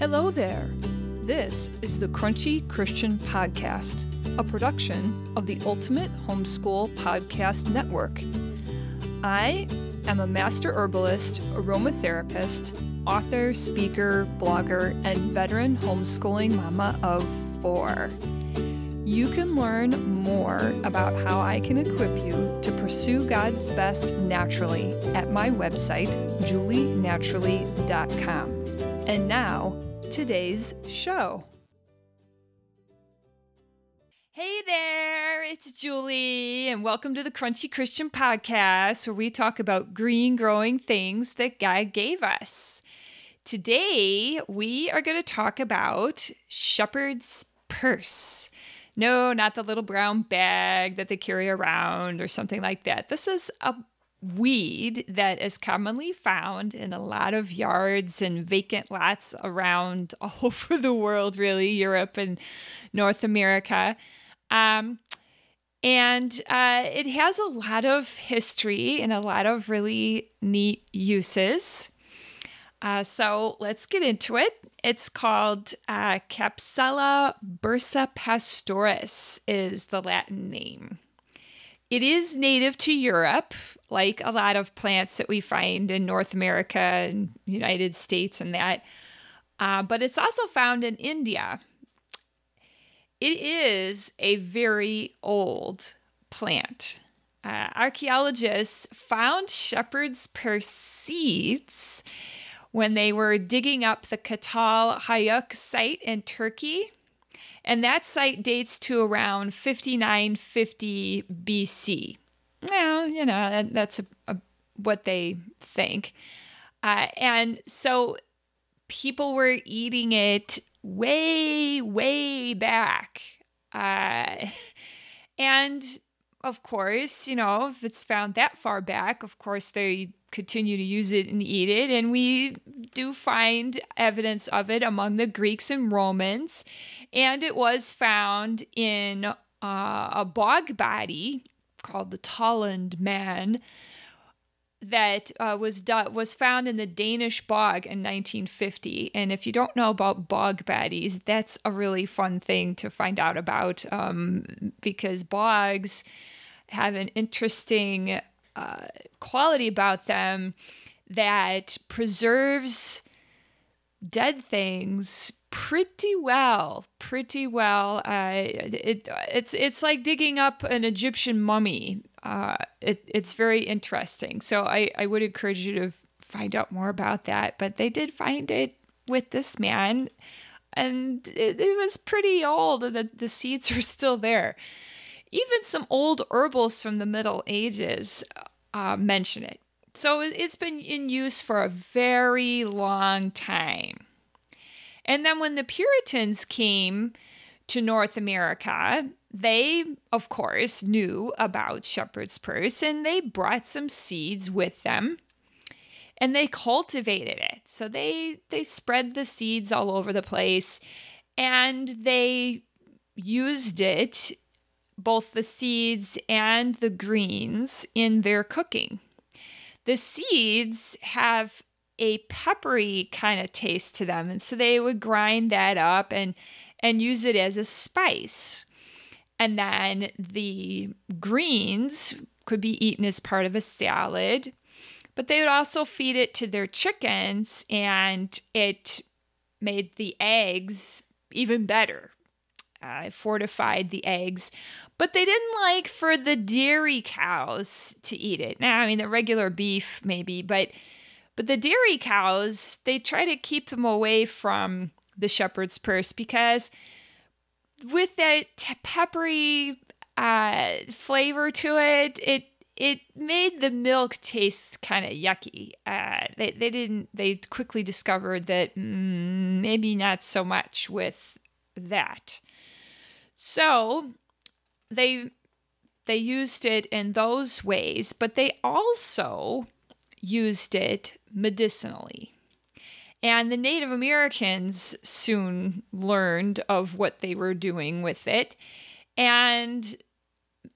Hello there. This is the Crunchy Christian Podcast, a production of the Ultimate Homeschool Podcast Network. I am a master herbalist, aromatherapist, author, speaker, blogger, and veteran homeschooling mama of four. You can learn more about how I can equip you to pursue God's best naturally at my website, julienaturally.com. And now, today's show. Hey there, it's Julie, and welcome to the Crunchy Christian Podcast, where we talk about green growing things that God gave us. Today, we are going to talk about shepherd's purse. No, not the little brown bag that they carry around or something like that. This is a weed that is commonly found in a lot of yards and vacant lots around all over the world, really, Europe and North America. Um, and uh, it has a lot of history and a lot of really neat uses. Uh, so let's get into it. It's called uh, Capsella bursa pastoris is the Latin name. It is native to Europe, like a lot of plants that we find in North America and United States and that. Uh, but it's also found in India. It is a very old plant. Uh, archaeologists found shepherd's purse seeds when they were digging up the Çatalhöyük site in Turkey. And that site dates to around 5950 BC. Well, you know, that, that's a, a, what they think. Uh, and so people were eating it way, way back. Uh, and of course, you know, if it's found that far back, of course, they continue to use it and eat it. And we do find evidence of it among the Greeks and Romans. And it was found in uh, a bog body called the Tollund Man that uh, was was found in the Danish bog in 1950. And if you don't know about bog bodies, that's a really fun thing to find out about um, because bogs have an interesting uh, quality about them that preserves dead things pretty well pretty well. Uh, it, it's it's like digging up an egyptian mummy. Uh, it, it's very interesting. So I, I would encourage you to find out more about that. But they did find it with this man and it, it was pretty old and the, the seeds are still there. Even some old herbals from the Middle Ages uh, mention it. So it's been in use for a very long time. And then when the Puritans came to North America, they, of course, knew about shepherd's purse and they brought some seeds with them and they cultivated it. So they they spread the seeds all over the place and they used it both the seeds and the greens in their cooking. The seeds have a peppery kind of taste to them, and so they would grind that up and and use it as a spice. And then the greens could be eaten as part of a salad, but they would also feed it to their chickens, and it made the eggs even better uh, fortified the eggs, but they didn't like for the dairy cows to eat it. Now, I mean, the regular beef maybe, but but the dairy cows they try to keep them away from the shepherd's purse because with that peppery uh, flavor to it, it it made the milk taste kind of yucky. Uh, they they didn't. They quickly discovered that mm, maybe not so much with that. So they they used it in those ways, but they also used it medicinally. And the Native Americans soon learned of what they were doing with it. And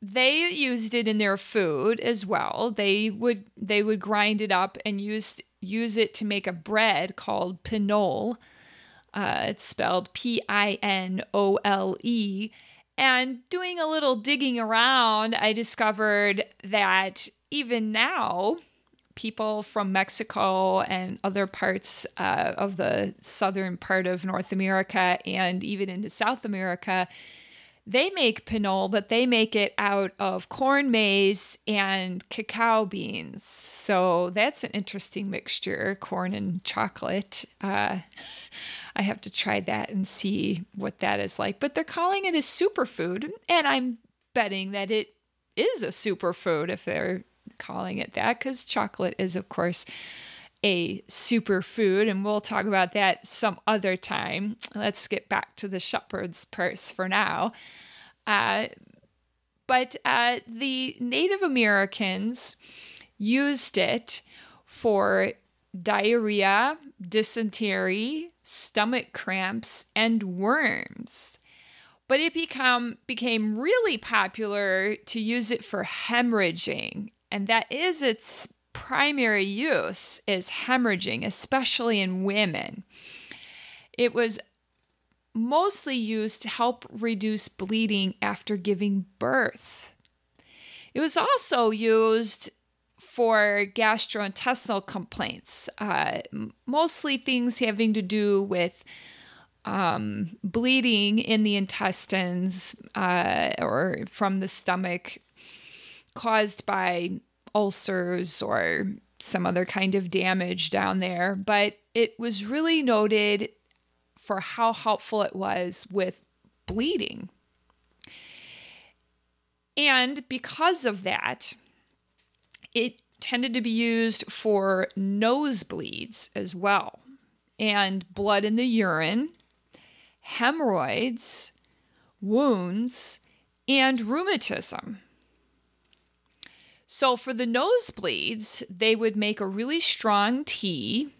they used it in their food as well. They would they would grind it up and use use it to make a bread called pinole. Uh, it's spelled P I N O L E. And doing a little digging around, I discovered that even now, people from Mexico and other parts uh, of the southern part of North America and even into South America, they make pinole, but they make it out of corn maize and cacao beans. So that's an interesting mixture corn and chocolate. Uh, I have to try that and see what that is like. But they're calling it a superfood, and I'm betting that it is a superfood if they're calling it that, because chocolate is, of course, a superfood, and we'll talk about that some other time. Let's get back to the shepherd's purse for now. Uh, but uh, the Native Americans used it for diarrhea, dysentery, stomach cramps, and worms. But it become became really popular to use it for hemorrhaging, and that is its primary use is hemorrhaging, especially in women. It was mostly used to help reduce bleeding after giving birth. It was also used for gastrointestinal complaints, uh, mostly things having to do with um, bleeding in the intestines uh, or from the stomach caused by ulcers or some other kind of damage down there. But it was really noted for how helpful it was with bleeding. And because of that, it tended to be used for nosebleeds as well, and blood in the urine, hemorrhoids, wounds, and rheumatism. So, for the nosebleeds, they would make a really strong tea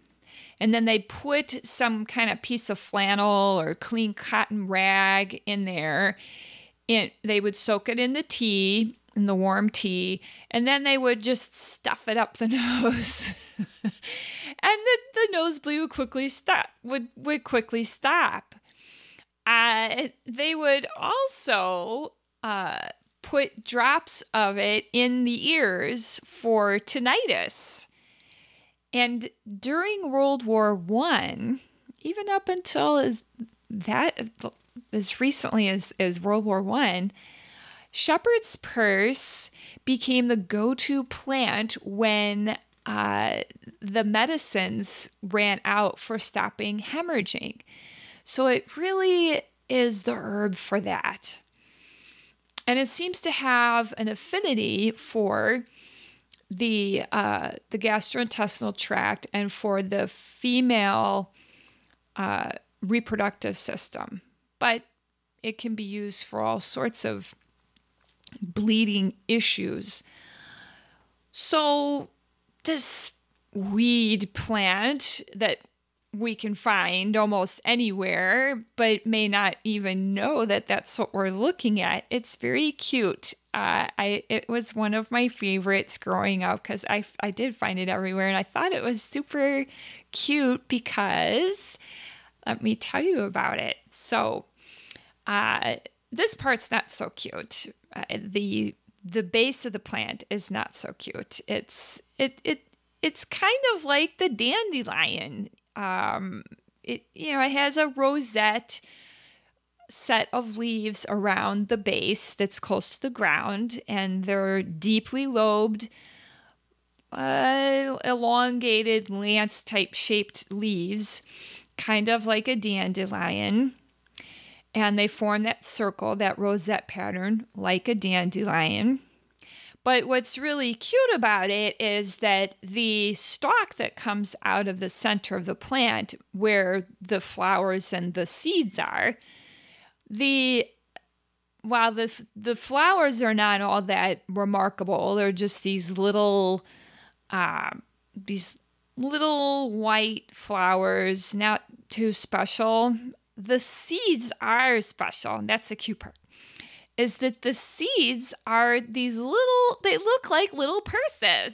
and then they put some kind of piece of flannel or clean cotton rag in there. And they would soak it in the tea, in the warm tea, and then they would just stuff it up the nose. and the, the nosebleed would quickly stop would, would quickly stop. Uh, they would also uh, put drops of it in the ears for tinnitus. And during World War One, even up until as that as recently as, as World War One, shepherd's purse became the go-to plant when uh, the medicines ran out for stopping hemorrhaging. So it really is the herb for that. And it seems to have an affinity for the uh, the gastrointestinal tract and for the female uh, reproductive system, but it can be used for all sorts of bleeding issues. So this weed plant that we can find almost anywhere, but may not even know that that's what we're looking at. It's very cute. Uh, I it was one of my favorites growing up because I I did find it everywhere, and I thought it was super cute because let me tell you about it. So, uh, this part's not so cute. Uh, the the base of the plant is not so cute. It's it it it's kind of like the dandelion um, it you know it has a rosette set of leaves around the base that's close to the ground, and they're deeply lobed, uh, elongated lance type shaped leaves, kind of like a dandelion. And they form that circle, that rosette pattern, like a dandelion. But what's really cute about it is that the stalk that comes out of the center of the plant, where the flowers and the seeds are, the while the the flowers are not all that remarkable, they're just these little, uh, these little white flowers, not too special. The seeds are special, and that's the cute part is that the seeds are these little, they look like little purses.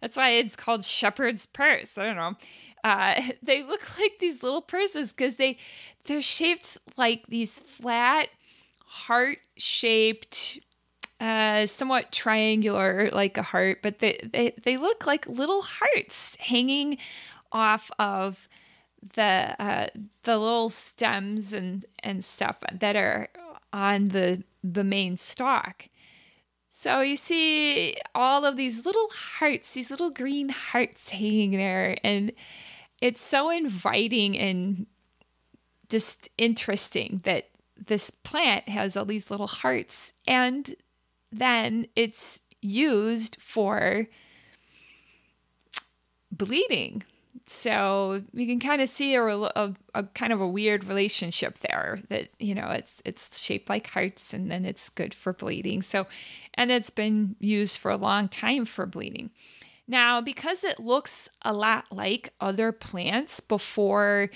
That's why it's called shepherd's purse. I don't know. uh, they look like these little purses because they they're shaped like these flat heart shaped uh, somewhat triangular like a heart but they, they they look like little hearts hanging off of the uh, the little stems and and stuff that are on the the main stalk. So you see all of these little hearts these little green hearts hanging there and it's so inviting and just interesting that this plant has all these little hearts and then it's used for bleeding so you can kind of see a, a, a, kind of a weird relationship there that you know it's it's shaped like hearts and then it's good for bleeding so and it's been used for a long time for bleeding now, because it looks a lot like other plants before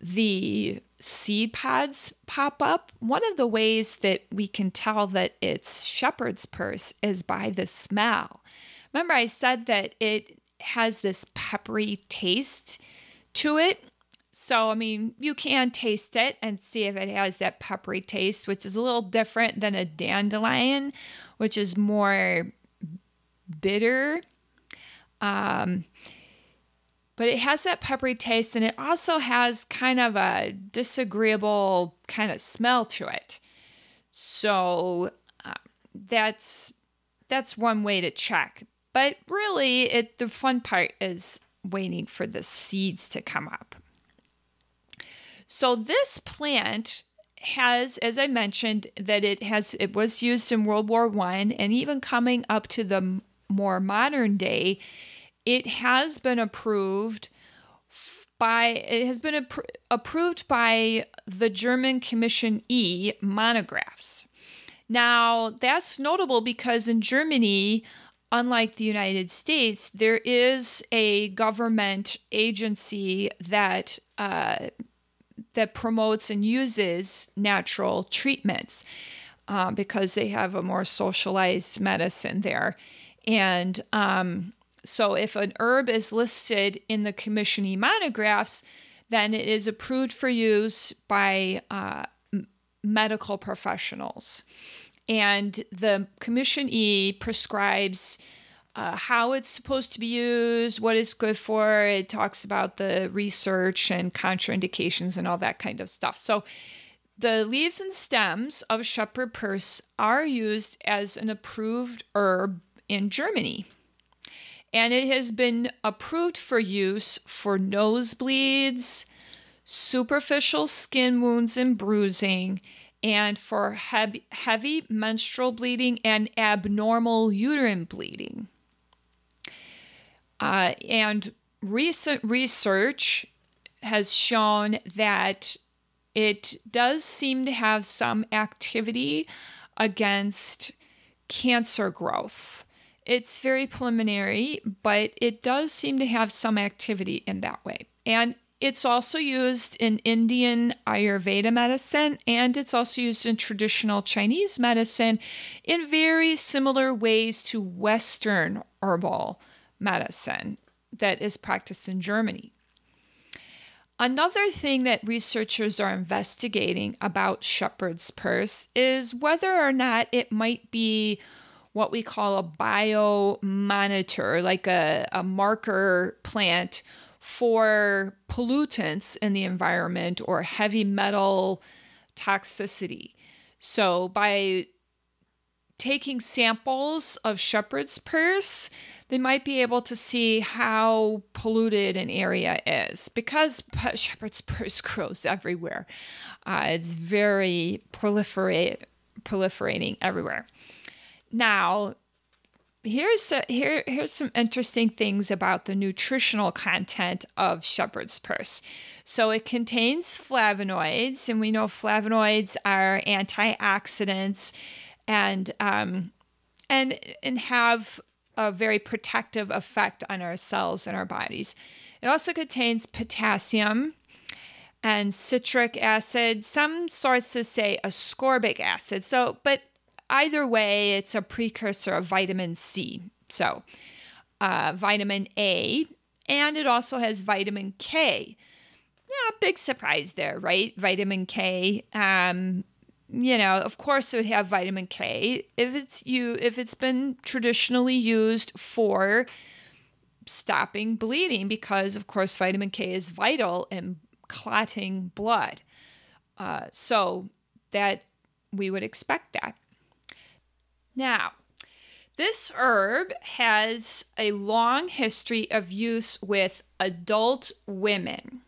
the seed pods pop up, one of the ways that we can tell that it's shepherd's purse is by the smell. Remember, I said that it has this peppery taste to it. So, I mean, you can taste it and see if it has that peppery taste, which is a little different than a dandelion, which is more bitter um, but it has that peppery taste and it also has kind of a disagreeable kind of smell to it. So uh, that's that's one way to check. But really, it the fun part is waiting for the seeds to come up. So this plant has, as I mentioned, that it has it was used in World War One, and even coming up to the more modern day, it has been approved by it has been appro- approved by the German Commission E monographs. Now, that's notable because in Germany, unlike the United States, there is a government agency that uh, that promotes and uses natural treatments uh, because they have a more socialized medicine there, and um, so if an herb is listed in the Commission E monographs, then it is approved for use by uh, medical professionals. And the Commission E prescribes uh, how it's supposed to be used, what it's good for. It talks about the research and contraindications and all that kind of stuff. So the leaves and stems of shepherd purse are used as an approved herb in Germany and it has been approved for use for nosebleeds, superficial skin wounds and bruising, and for heavy, menstrual bleeding and abnormal uterine bleeding. Uh, and recent research has shown that it does seem to have some activity against cancer growth. It's very preliminary, but it does seem to have some activity in that way. And it's also used in Indian Ayurveda medicine and it's also used in traditional Chinese medicine in very similar ways to Western herbal medicine that is practiced in Germany. Another thing that researchers are investigating about shepherd's purse is whether or not it might be what we call a biomonitor, like a, a marker plant for pollutants in the environment or heavy metal toxicity. So, by taking samples of shepherd's purse, they might be able to see how polluted an area is because shepherd's purse grows everywhere. Uh, it's very proliferate, proliferating everywhere. Now, here's a, here here's some interesting things about the nutritional content of shepherd's purse. So it contains flavonoids, and we know flavonoids are antioxidants, and um, and and have a very protective effect on our cells and our bodies. It also contains potassium and citric acid. Some sources say ascorbic acid. So, but either way, it's a precursor of vitamin C. So, uh, vitamin A and it also has vitamin K. Yeah, big surprise there, right? Vitamin K. Um, you know, of course it would have vitamin K if it's you if it's been traditionally used for stopping bleeding because of course vitamin K is vital in clotting blood. Uh, so that we would expect that. Now, this herb has a long history of use with adult women.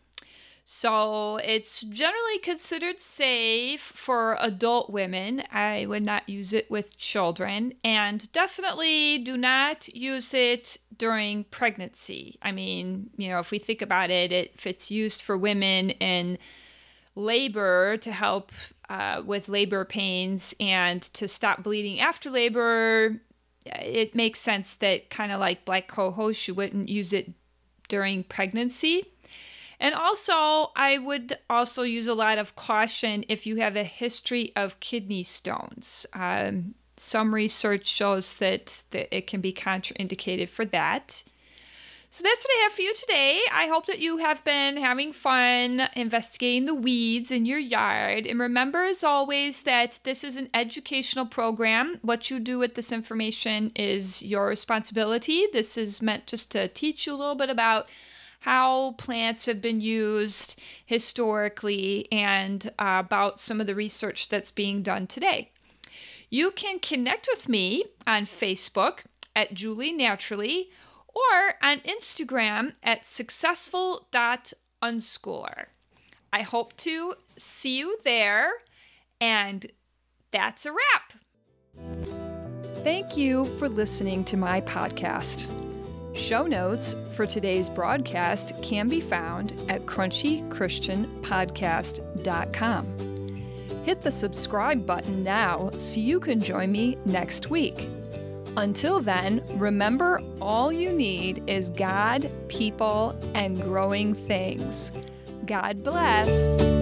So it's generally considered safe for adult women. I would not use it with children, and definitely do not use it during pregnancy. I mean, you know, if we think about it, if it's used for women in labor to help uh, with labor pains and to stop bleeding after labor, it makes sense that kind of like black cohosh, you wouldn't use it during pregnancy. And also, I would also use a lot of caution if you have a history of kidney stones. Um, some research shows that, that it can be contraindicated for that. So that's what I have for you today. I hope that you have been having fun investigating the weeds in your yard. And remember, as always, that this is an educational program. What you do with this information is your responsibility. This is meant just to teach you a little bit about how plants have been used historically and uh, about some of the research that's being done today. You can connect with me on Facebook at Julie Naturally or on Instagram at successful.unschooler. I hope to see you there, and that's a wrap. Thank you for listening to my podcast. Show notes for today's broadcast can be found at crunchychristianpodcast.com. Hit the subscribe button now so you can join me next week. Until then, remember all you need is God, people, and growing things. God bless.